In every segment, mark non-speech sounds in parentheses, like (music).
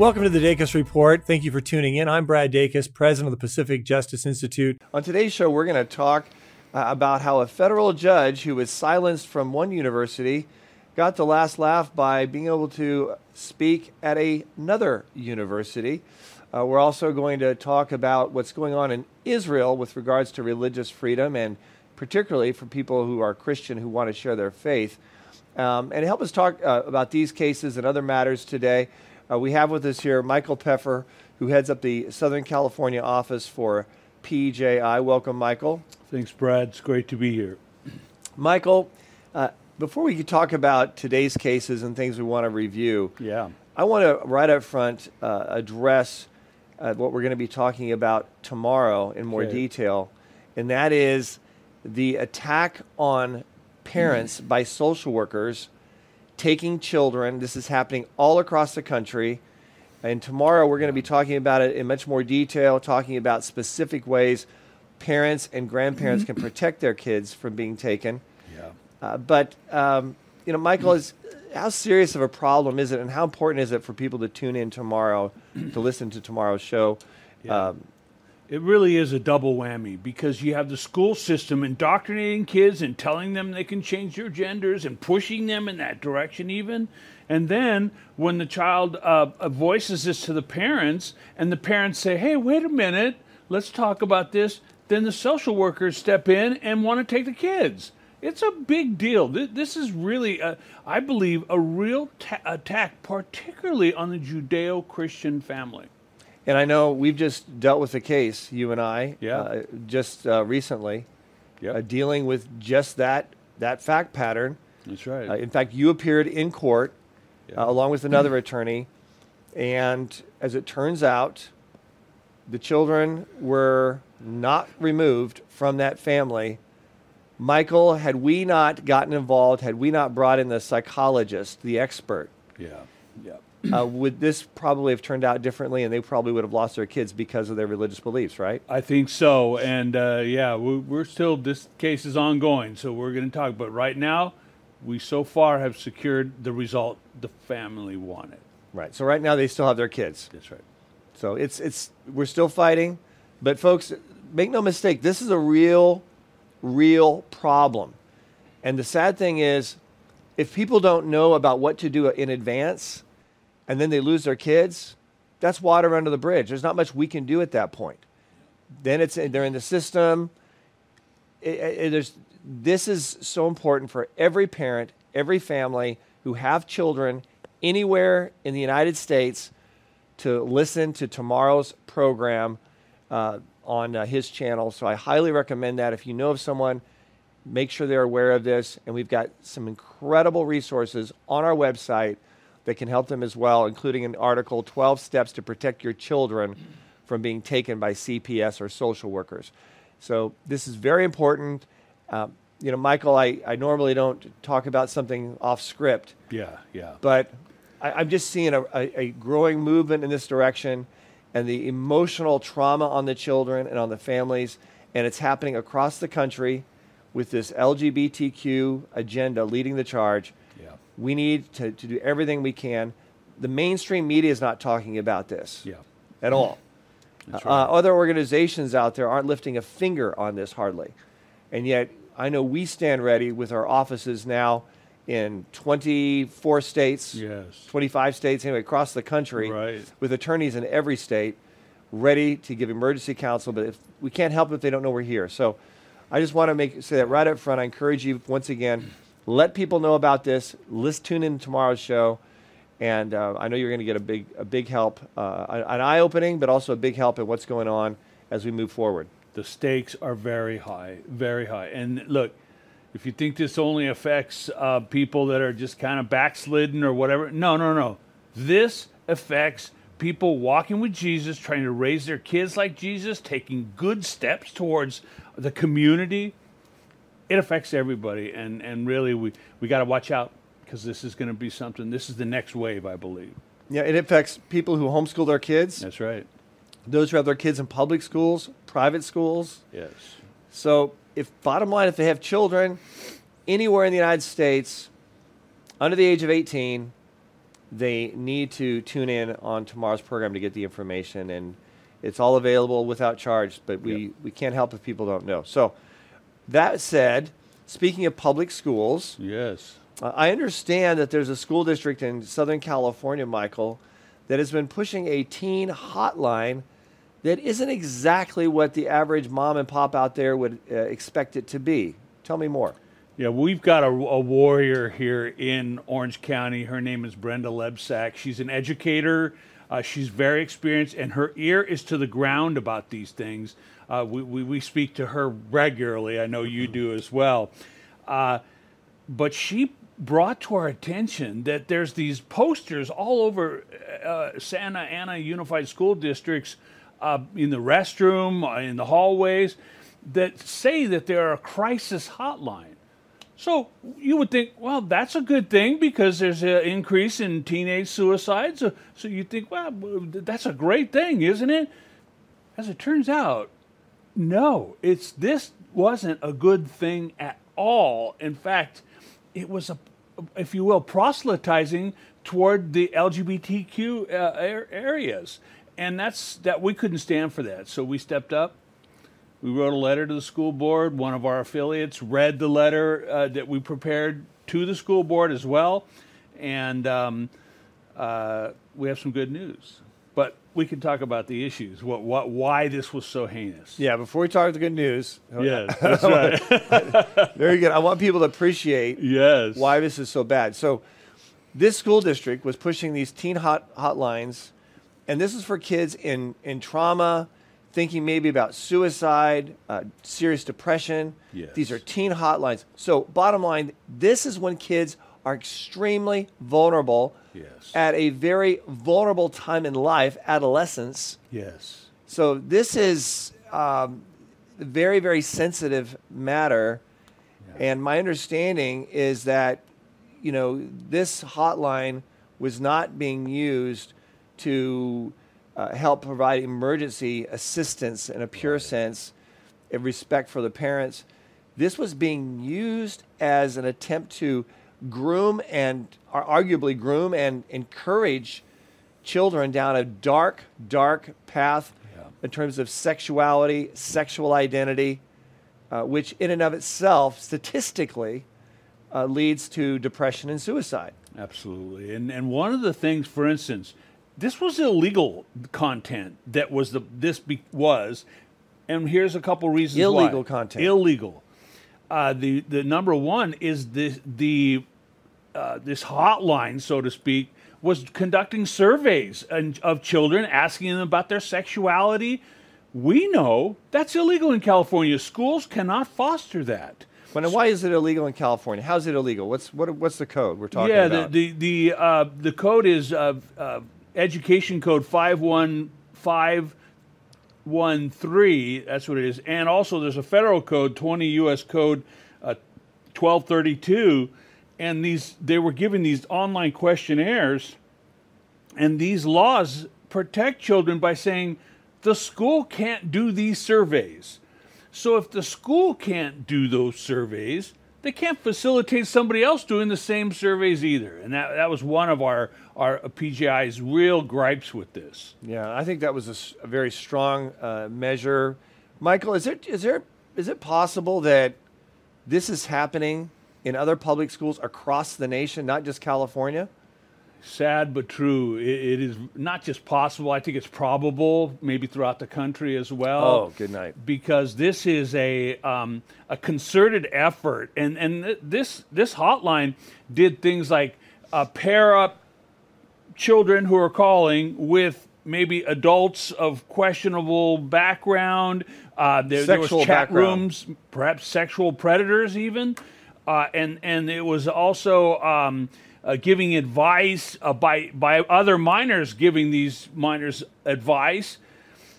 Welcome to the Dacus Report. Thank you for tuning in. I'm Brad Dacus, president of the Pacific Justice Institute. On today's show, we're going to talk uh, about how a federal judge who was silenced from one university got the last laugh by being able to speak at a, another university. Uh, we're also going to talk about what's going on in Israel with regards to religious freedom and particularly for people who are Christian who want to share their faith. Um, and help us talk uh, about these cases and other matters today, uh, we have with us here Michael Peffer, who heads up the Southern California office for PJI. Welcome, Michael. Thanks, Brad. It's great to be here. Michael, uh, before we talk about today's cases and things we want to review, yeah, I want to right up front uh, address uh, what we're going to be talking about tomorrow in more Okay. detail, and that is the attack on parents by social workers taking children. This is happening all across the country. And tomorrow we're going to be talking about it in much more detail, talking about specific ways parents and grandparents can protect their kids from being taken. yeah. Uh, but um, you know, Michael, is how serious of a problem is it, and how important is it for people to tune in tomorrow to listen to tomorrow's show? Yeah. Um, It really is a double whammy because you have the school system indoctrinating kids and telling them they can change their genders and pushing them in that direction, even. And then when the child uh, voices this to the parents, and the parents say, hey, wait a minute, let's talk about this, then the social workers step in and want to take the kids. It's a big deal. This is really, a, I believe, a real ta- attack, particularly on the Judeo Christian family. And I know we've just dealt with a case, you and I, Yeah. uh, just uh, recently, Yep. uh, dealing with just that that fact pattern. That's right. Uh, in fact, you appeared in court uh, along with another attorney, and as it turns out, the children were not removed from that family. Michael, had we not gotten involved, had we not brought in the psychologist, the expert, yeah. Yeah. Uh, would this probably have turned out differently, and they probably would have lost their kids because of their religious beliefs, right? I think so. And uh, yeah, we, we're still, this case is ongoing, so we're going to talk. But right now, we so far have secured the result the family wanted. Right. So right now they still have their kids. That's right. So it's it's we're still fighting, but folks, make no mistake, this is a real, real problem. And the sad thing is, if people don't know about what to do in advance, and then they lose their kids, that's water under the bridge. There's not much we can do at that point. Then it's they're in the system. It- it- there's, this is so important for every parent, every family who have children anywhere in the United States to listen to tomorrow's program uh, on uh, his channel. So I highly recommend that. If you know of someone, make sure they're aware of this. And we've got some incredible resources on our website that can help them as well, including an article 12 Steps to Protect Your Children from Being Taken by CPS or Social Workers. So this is very important. Um, you know, Michael, I, I normally don't talk about something off script, Yeah, yeah. but I, I'm just seeing a, a, a growing movement in this direction and the emotional trauma on the children and on the families. And it's happening across the country with this LGBTQ agenda leading the charge. We need to, to do everything we can. The mainstream media is not talking about this Yeah. at all. Uh, other organizations out there aren't lifting a finger on this hardly. And yet, I know we stand ready with our offices now in 24 states, Yes. 25 states, anyway, across the country, Right. with attorneys in every state ready to give emergency counsel. But if, we can't help if they don't know we're here. So I just want to make say that right up front. I encourage you once again, let people know about this. Let's tune in to tomorrow's show. And uh, I know you're going to get a big, a big help, uh, an eye opening, but also a big help in what's going on as we move forward. The stakes are very high, very high. And look, if you think this only affects uh, people that are just kind of backslidden or whatever, no, no, no. This affects people walking with Jesus, trying to raise their kids like Jesus, taking good steps towards the community. It affects everybody, and, and really, we, we got to watch out because this is going to be something. This is the next wave, I believe. Yeah, it affects people who homeschool their kids, That's right. those who have their kids in public schools, private schools. Yes. So, if bottom line, if they have children anywhere in the United States under the age of 18, they need to tune in on tomorrow's program to get the information. And it's all available without charge, but we, Yep. we can't help if people don't know. So, that said, speaking of public schools, Yes. uh, I understand that there's a school district in Southern California, Michael, that has been pushing a teen hotline that isn't exactly what the average mom and pop out there would uh, expect it to be. Tell me more. Yeah, we've got a, a warrior here in Orange County. Her name is Brenda Lebsack. She's an educator. Uh, she's very experienced, and her ear is to the ground about these things. Uh, we, we, we speak to her regularly. I know you do as well. Uh, but she brought to our attention that there's these posters all over uh, Santa Ana Unified School Districts uh, in the restroom, uh, in the hallways, that say that there are a crisis hotline. So you would think, well, that's a good thing because there's an increase in teenage suicides. So, so you think, well, that's a great thing, isn't it? As it turns out, no, it's this wasn't a good thing at all. In fact, it was a, if you will, proselytizing toward the LGBTQ uh, areas, and that's that we couldn't stand for that. So we stepped up. We wrote a letter to the school board. One of our affiliates read the letter uh, that we prepared to the school board as well, and um, uh, we have some good news. But we can talk about the issues, what, what, why this was so heinous. Yeah, before we talk the good news, (laughs) Yes, that's right. (laughs) very good. I want people to appreciate yes. why this is so bad. So, this school district was pushing these teen hot hotlines, and this is for kids in in trauma, thinking maybe about suicide, uh, serious depression. Yes. These are teen hotlines. So, bottom line, this is when kids are extremely vulnerable Yes. at a very vulnerable time in life, adolescence. Yes. So this is um, very, very sensitive matter, and my understanding is that you know this hotline was not being used to uh, help provide emergency assistance in a pure sense, in respect for the parents. This was being used as an attempt to groom and ar- arguably groom and encourage children down a dark, dark path Yeah. in terms of sexuality, sexual identity, uh, which in and of itself, statistically, uh, leads to depression and suicide. Absolutely. And and one of the things, for instance, this was illegal content that was the this be, was, and here's a couple reasons why. Illegal content. Illegal. Uh, the the number one is the the uh, this hotline, so to speak, was conducting surveys and, of children, asking them about their sexuality. We know that's illegal in California. Schools cannot foster that. But why is it illegal in California? How's it illegal? What's what, what's the code we're talking yeah, about? the the the, uh, the code is uh, uh, Education Code five one five one three. That's what it is, and also there's a federal code, twenty U.S. Code uh, twelve thirty two, and these they were given these online questionnaires, and these laws protect children by saying the school can't do these surveys. So if the school can't do those surveys, they can't facilitate somebody else doing the same surveys either. And that, that was one of our, our PJI's real gripes with this. Yeah, I think that was a very strong uh, measure. Michael, is there is there is it possible that this is happening in other public schools across the nation, not just California? Sad but true. It, it is not just possible, I think it's probable, maybe throughout the country as well. Oh, good night. because this is a um, a concerted effort, and and th- this this hotline did things like uh, pair up children who are calling with maybe adults of questionable background. Uh, there, there was chat background. rooms, perhaps sexual predators even, uh, and and it was also um, uh, giving advice uh, by by other minors giving these minors advice.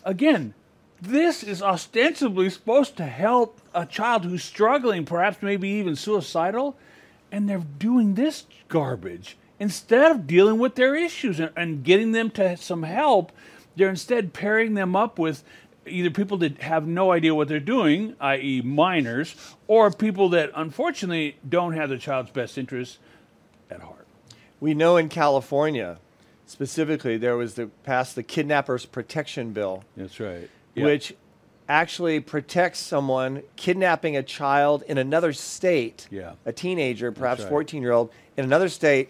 Again, this is ostensibly supposed to help a child who's struggling, perhaps maybe even suicidal, and they're doing this garbage instead of dealing with their issues and, and getting them to some help. They're instead pairing them up with either people that have no idea what they're doing, i.e., minors, or people that unfortunately don't have the child's best interests at heart. We know in California, specifically, there was the passed the Kidnappers Protection Bill, That's right. which actually protects someone kidnapping a child in another state, Yeah. a teenager, perhaps right. 14 year old, in another state,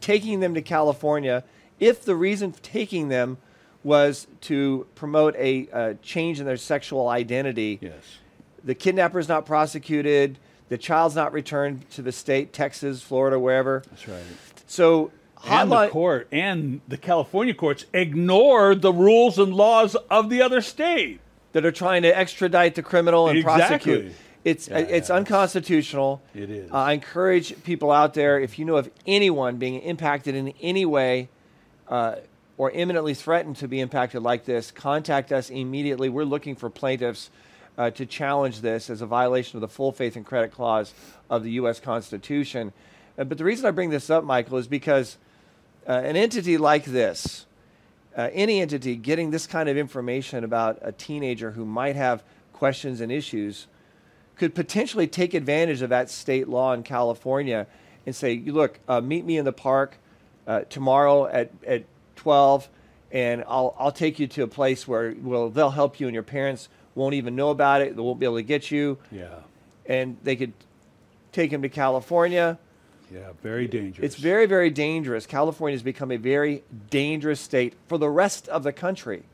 taking them to California if the reason for taking them was to promote a uh, change in their sexual identity. yes. The kidnapper is not prosecuted, the child's not returned to the state, Texas, Florida, wherever. That's right. So, And the court and the California courts ignore the rules and laws of the other state. that are trying to extradite the criminal and Exactly. prosecute. It's Yeah, it's yeah. unconstitutional. It is. Uh, I encourage people out there if you know of anyone being impacted in any way uh, or imminently threatened to be impacted like this, contact us immediately. We're looking for plaintiffs uh, to challenge this as a violation of the full faith and credit clause of the U.S. Constitution. Uh, but the reason I bring this up, Michael, is because uh, an entity like this, uh, any entity getting this kind of information about a teenager who might have questions and issues could potentially take advantage of that state law in California and say, "You look, uh, meet me in the park uh, tomorrow at, at 12, and I'll, I'll take you to a place where well, they'll help you and your parents won't even know about it. They won't be able to get you. Yeah. And they could take him to California. Yeah. Very dangerous. It's very, very dangerous. California has become a very dangerous state for the rest of the country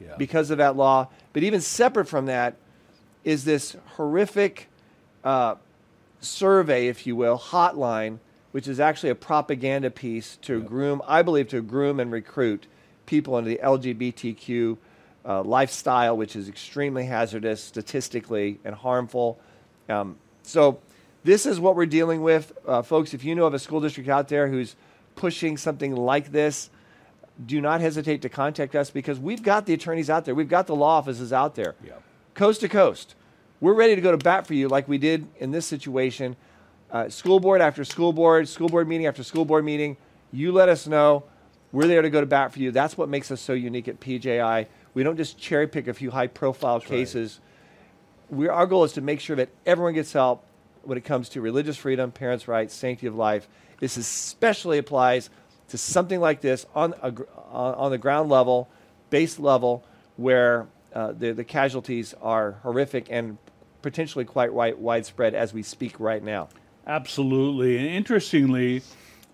yeah. because of that law. But even separate from that is this horrific uh, survey, if you will, hotline, which is actually a propaganda piece to groom, I believe, to groom and recruit people into the LGBTQ uh, lifestyle, which is extremely hazardous statistically and harmful. Um, so, this is what we're dealing with. Uh, folks, if you know of a school district out there who's pushing something like this, do not hesitate to contact us because we've got the attorneys out there. We've got the law offices out there, Yeah. coast to coast. We're ready to go to bat for you like we did in this situation. Uh, school board after school board, school board meeting after school board meeting. You let us know. We're there to go to bat for you. That's what makes us so unique at PJI. We don't just cherry pick a few high profile cases. we our goal is to make sure that everyone gets help when it comes to religious freedom, parents' rights, sanctity of life. This especially applies to something like this on, a, on on the ground level, base level, where uh, the, the casualties are horrific and potentially quite wide, widespread as we speak right now. Absolutely. And interestingly,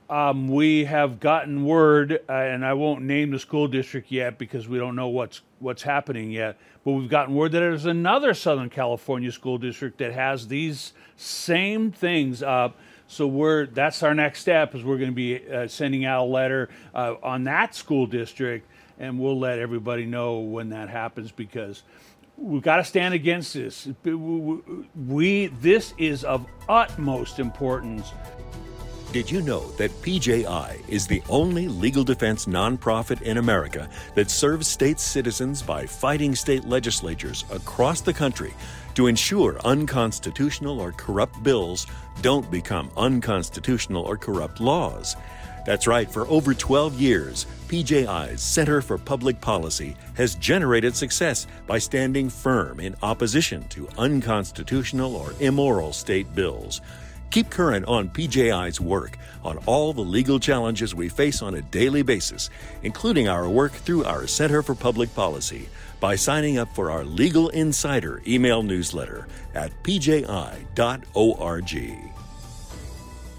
um, we have gotten word, uh, and I won't name the school district yet because we don't know what's what's happening yet. But we've gotten word that there's another Southern California school district that has these same things up. So we're that's our next step is we're going to be uh, sending out a letter uh, on that school district, and we'll let everybody know when that happens because we've got to stand against this. We this is of utmost importance. Did you know that PJI is the only legal defense nonprofit in America that serves state citizens by fighting state legislatures across the country to ensure unconstitutional or corrupt bills don't become unconstitutional or corrupt laws? That's right, for over 12 years, PJI's Center for Public Policy has generated success by standing firm in opposition to unconstitutional or immoral state bills. Keep current on PJI's work on all the legal challenges we face on a daily basis, including our work through our Center for Public Policy, by signing up for our Legal Insider email newsletter at pji.org.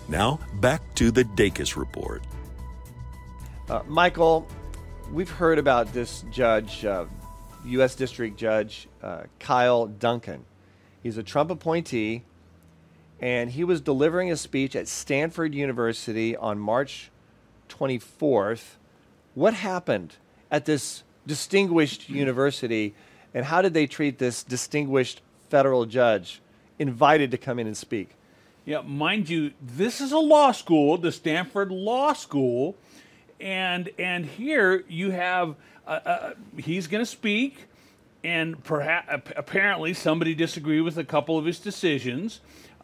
Now, back to the Dacus Report. Uh, Michael, we've heard about this judge, uh, U.S. District Judge uh, Kyle Duncan. He's a Trump appointee, and he was delivering a speech at Stanford University on March 24th. What happened at this distinguished university, and how did they treat this distinguished federal judge invited to come in and speak? Yeah, mind you, this is a law school, the Stanford Law School, and and here you have uh, uh, he's going to speak, and perhaps apparently somebody disagreed with a couple of his decisions,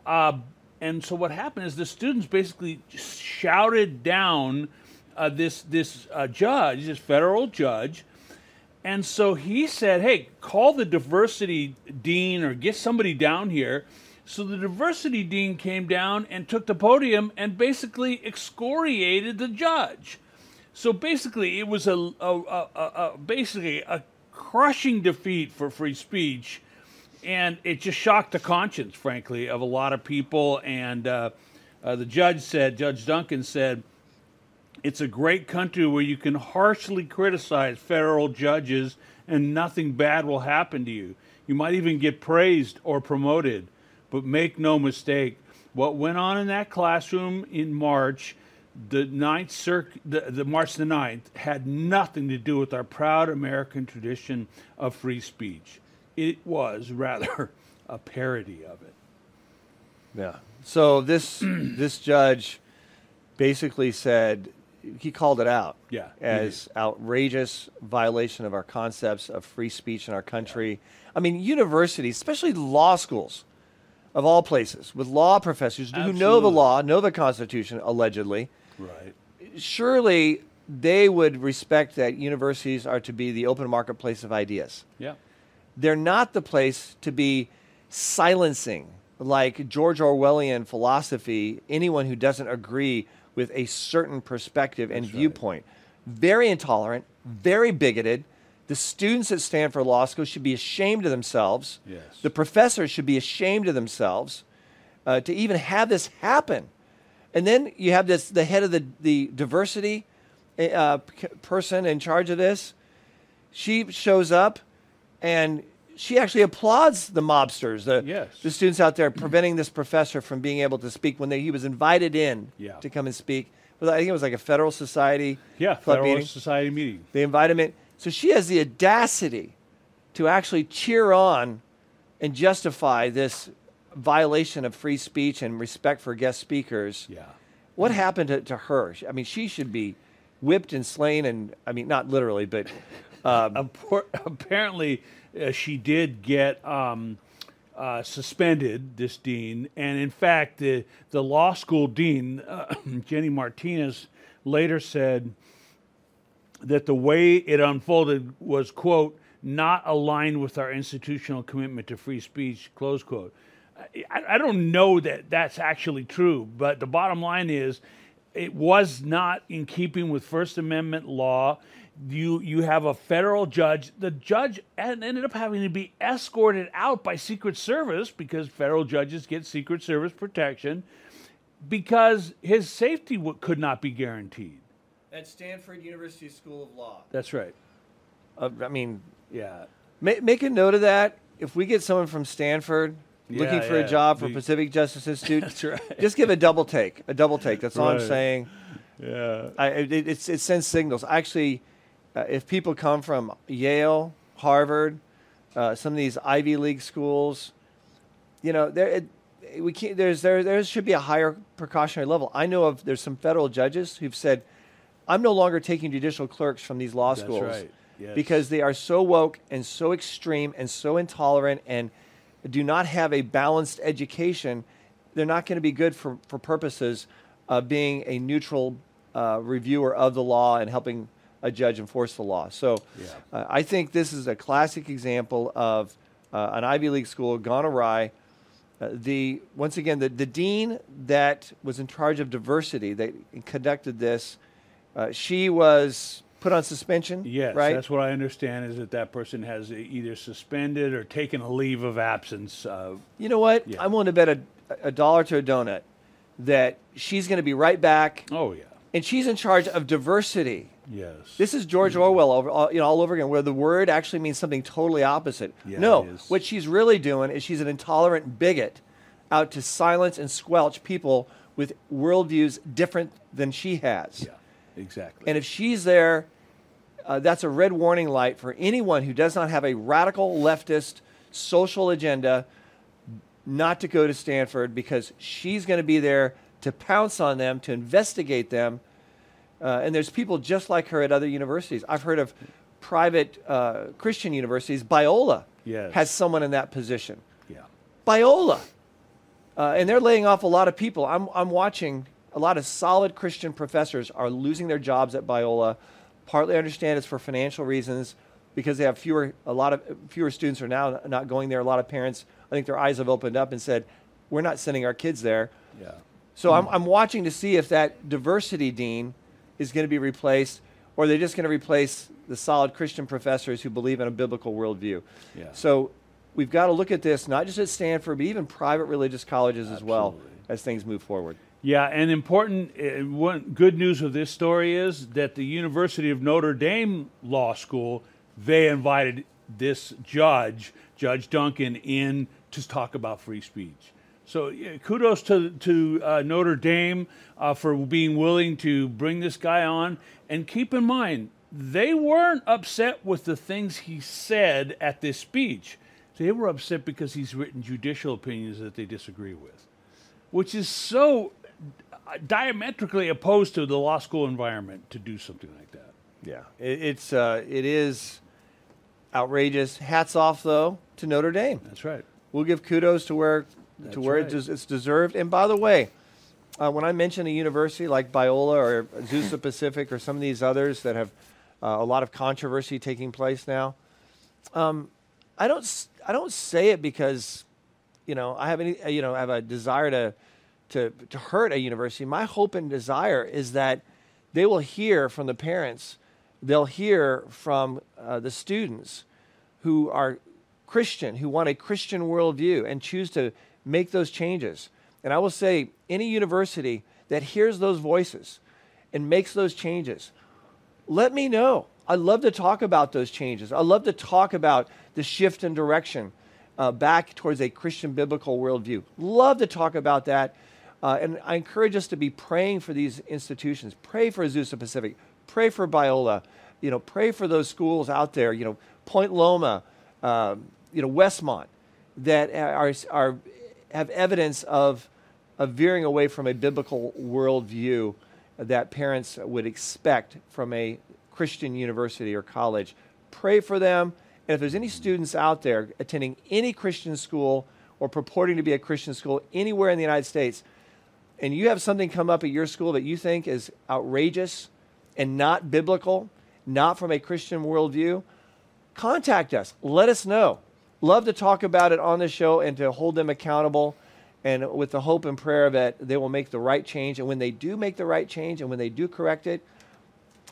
uh, and so what happened is the students basically shouted down uh, this this uh, judge, this federal judge. And so he said, "Hey, call the diversity dean or get somebody down here." So the diversity dean came down and took the podium and basically excoriated the judge. So basically, it was a, a, a, a basically a crushing defeat for free speech, and it just shocked the conscience, frankly, of a lot of people. And uh, uh, the judge said, Judge Duncan said, it's a great country where you can harshly criticize federal judges and nothing bad will happen to you. You might even get praised or promoted. But make no mistake, what went on in that classroom in March, the ninth circ, the, the March the 9th, had nothing to do with our proud American tradition of free speech. It was (laughs) rather a parody of it. Yeah. So this (clears throat) this judge basically said he called it out Yeah, as outrageous violation of our concepts of free speech in our country. I mean, universities, especially law schools, of all places, with law professors who know the law, know the Constitution, allegedly, Right. surely they would respect that universities are to be the open marketplace of ideas. Yeah. They're not the place to be silencing, like George Orwellian philosophy, anyone who doesn't agree with a certain perspective and viewpoint. Very intolerant, very bigoted. The students at Stanford Law School should be ashamed of themselves. Yes. The professors should be ashamed of themselves uh, to even have this happen. And then you have this the head of the, the diversity uh, person in charge of this. She shows up and she actually applauds the mobsters, the, Yes. the students out there preventing this professor from being able to speak when they, he was invited in Yeah. to come and speak. I think it was like a Federal Society Yeah. Federal meeting. Society meeting. They invite him in. So she has the audacity to actually cheer on and justify this violation of free speech and respect for guest speakers. Yeah. What happened to, to her? I mean, she should be whipped and slain, and I mean, not literally, but um, (laughs) apparently uh, she did get um, uh, suspended, this dean, and in fact, the the law school dean, uh, (clears throat) Jenny Martinez, later said that the way it unfolded was quote not aligned with our institutional commitment to free speech close quote. I, I don't know that that's actually true but the bottom line is it was not in keeping with first amendment law. You you have a federal judge. The judge ended up having to be escorted out by secret service because federal judges get secret service protection because his safety w- could not be guaranteed at Stanford University School of Law. that's right Uh, I mean, yeah make, make a note of that. If we get someone from Stanford looking for yeah, a job for we- Pacific Justice Institute, (laughs) That's right. just give a double take. A double take. That's all I'm saying. yeah I, it, it's, it sends signals. Actually, uh, if people come from Yale, Harvard, uh, some of these Ivy League schools, you know, there it, we can't. There's there there should be a higher precautionary level. I know of there's some federal judges who've said, "I'm no longer taking judicial clerks from these law That's schools right. Yes. because they are so woke and so extreme and so intolerant and do not have a balanced education. They're not going to be good for for purposes of being a neutral uh, reviewer of the law and helping a judge enforce the law. So, Yeah. uh, I think this is a classic example of uh, an Ivy League school gone awry. Uh, the once again the, the dean that was in charge of diversity that conducted this, uh, she was put on suspension. Yes, right. that's what I understand is that that person has either suspended or taken a leave of absence. Uh, You know what? Yeah. I'm willing to bet a, a dollar to a donut that she's going to be right back, oh yeah, and she's in charge of diversity. yes. This is George Orwell, over, all, you know, all over again, where the word actually means something totally opposite. Yeah, no, what she's really doing is she's an intolerant bigot, out to silence and squelch people with worldviews different than she has. yeah, exactly. And if she's there, uh, that's a red warning light for anyone who does not have a radical leftist social agenda. not to go to Stanford because she's going to be there to pounce on them, to investigate them. Uh, and there's people just like her at other universities. I've heard of private uh, Christian universities. Biola Yes. has someone in that position. Yeah. Biola. Uh, and they're laying off a lot of people. I'm, I'm watching a lot of solid Christian professors are losing their jobs at Biola. Partly, I understand it's for financial reasons because they have fewer, a lot of fewer students are now not going there. A lot of parents, I think their eyes have opened up and said, we're not sending our kids there. Yeah. So I'm, I'm watching to see if that diversity dean is going to be replaced or they're just going to replace the solid Christian professors who believe in a biblical worldview. Yeah. So we've got to look at this not just at Stanford, but even private religious colleges as well as things move forward. Yeah, and important uh, one good news of this story is that the University of Notre Dame Law School they invited this judge, Judge Duncan, in to talk about free speech. So yeah, kudos to to uh, Notre Dame uh, for being willing to bring this guy on. And keep in mind, they weren't upset with the things he said at this speech. They were upset because he's written judicial opinions that they disagree with which is so diametrically opposed to the law school environment to do something like that. Yeah, it, it's uh, it is outrageous. Hats off though to Notre Dame. That's right. We'll give kudos to where That's to where right. it des- it's deserved. And by the way, uh, when I mention a university like Biola or (coughs) Azusa Pacific or some of these others that have uh, a lot of controversy taking place now, um, I don't s- I don't say it because you know I have any you know I have a desire to to to hurt a university. My hope and desire is that they will hear from the parents, they'll hear from uh, the students who are Christian, who want a Christian worldview and choose to make those changes. And I will say, any university that hears those voices and makes those changes, let me know. I love to talk about those changes. I love to talk about the shift in direction uh, back towards a Christian biblical worldview. Love to talk about that. Uh, and I encourage us to be praying for these institutions. Pray for Azusa Pacific. Pray for Biola. You know, pray for those schools out there. You know, Point Loma. Um, you know, Westmont, that are, are have evidence of, of veering away from a biblical worldview that parents would expect from a Christian university or college. Pray for them. And if there's any students out there attending any Christian school or purporting to be a Christian school anywhere in the United States, and you have something come up at your school that you think is outrageous and not biblical, not from a Christian worldview, contact us. Let us know. Love to talk about it on the show and to hold them accountable. And with the hope and prayer that they will make the right change. And when they do make the right change and when they do correct it,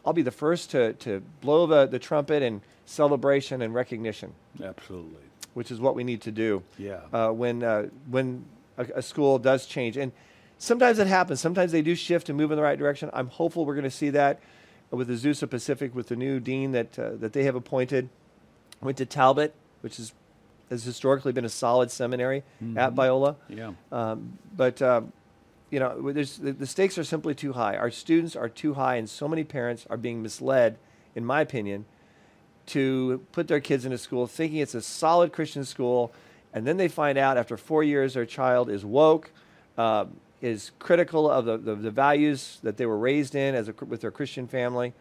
I'll be the first to, to blow the, the trumpet and celebration and recognition, Absolutely. which is what we need to do Yeah. uh, when, uh, when a, a school does change. And sometimes it happens. Sometimes they do shift and move in the right direction. I'm hopeful we're going to see that with Azusa Pacific, with the new dean that, uh, that they have appointed. Went to Talbot, which is, has historically been a solid seminary at Biola. Yeah. Um, but um, you know, there's, the, the stakes are simply too high. Our students are too high, and so many parents are being misled, in my opinion, to put their kids into school thinking it's a solid Christian school, and then they find out after four years their child is woke, uh, is critical of the, the, the values that they were raised in as a, with their Christian family.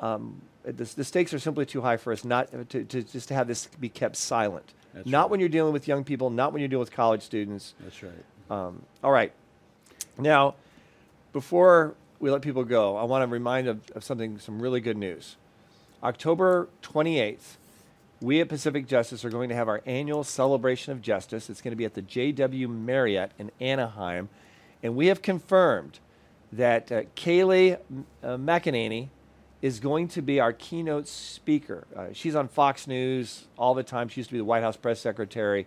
Um, the, the stakes are simply too high for us not to, to just to have this be kept silent. That's not right. when you're dealing with young people, not when you're dealing with college students. That's right. Um, all right. Now, before we let people go, I want to remind of, of something, some really good news. October 28th, we at Pacific Justice are going to have our annual celebration of justice. It's going to be at the JW Marriott in Anaheim. And we have confirmed that uh, Kayleigh uh, McEnany is going to be our keynote speaker. Uh, she's on Fox News all the time. She used to be the White House press secretary.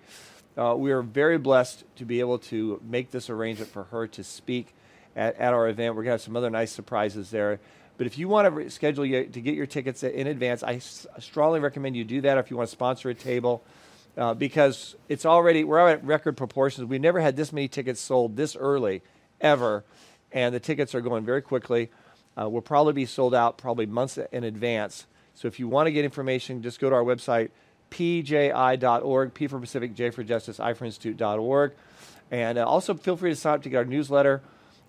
Uh, we are very blessed to be able to make this arrangement for her to speak at, at our event. We're going to have some other nice surprises there. But if you want to re- schedule your, to get your tickets in advance, I s- strongly recommend you do that if you want to sponsor a table. Uh, because it's already we're at record proportions. We've never had this many tickets sold this early, ever, and the tickets are going very quickly. Uh, we'll probably be sold out probably months in advance. So if you want to get information, just go to our website, pji.org, P for Pacific, J for Justice, I for Institute.org. And uh, also feel free to sign up to get our newsletter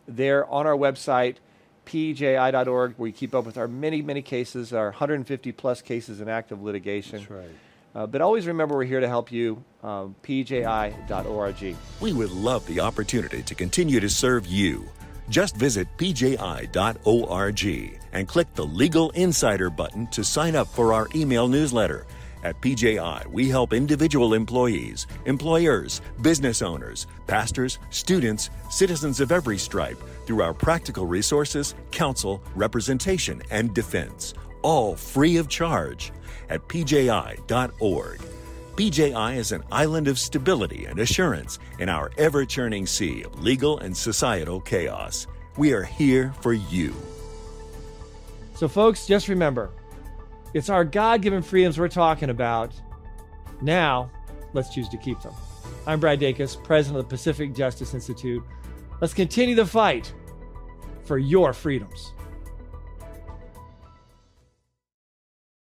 there on our website, pji.org, where you keep up with our many, many cases, our 150 plus cases in active litigation. That's right. Uh, but always remember we're here to help you, um, pji.org. We would love the opportunity to continue to serve you. Just visit pji.org and click the Legal Insider button to sign up for our email newsletter. At PJI, we help individual employees, employers, business owners, pastors, students, citizens of every stripe through our practical resources, counsel, representation, and defense, all free of charge at pji.org. PJI is an island of stability and assurance in our ever churning sea of legal and societal chaos. We are here for you. So, folks, just remember it's our God given freedoms we're talking about. Now, let's choose to keep them. I'm Brad Dacus, president of the Pacific Justice Institute. Let's continue the fight for your freedoms.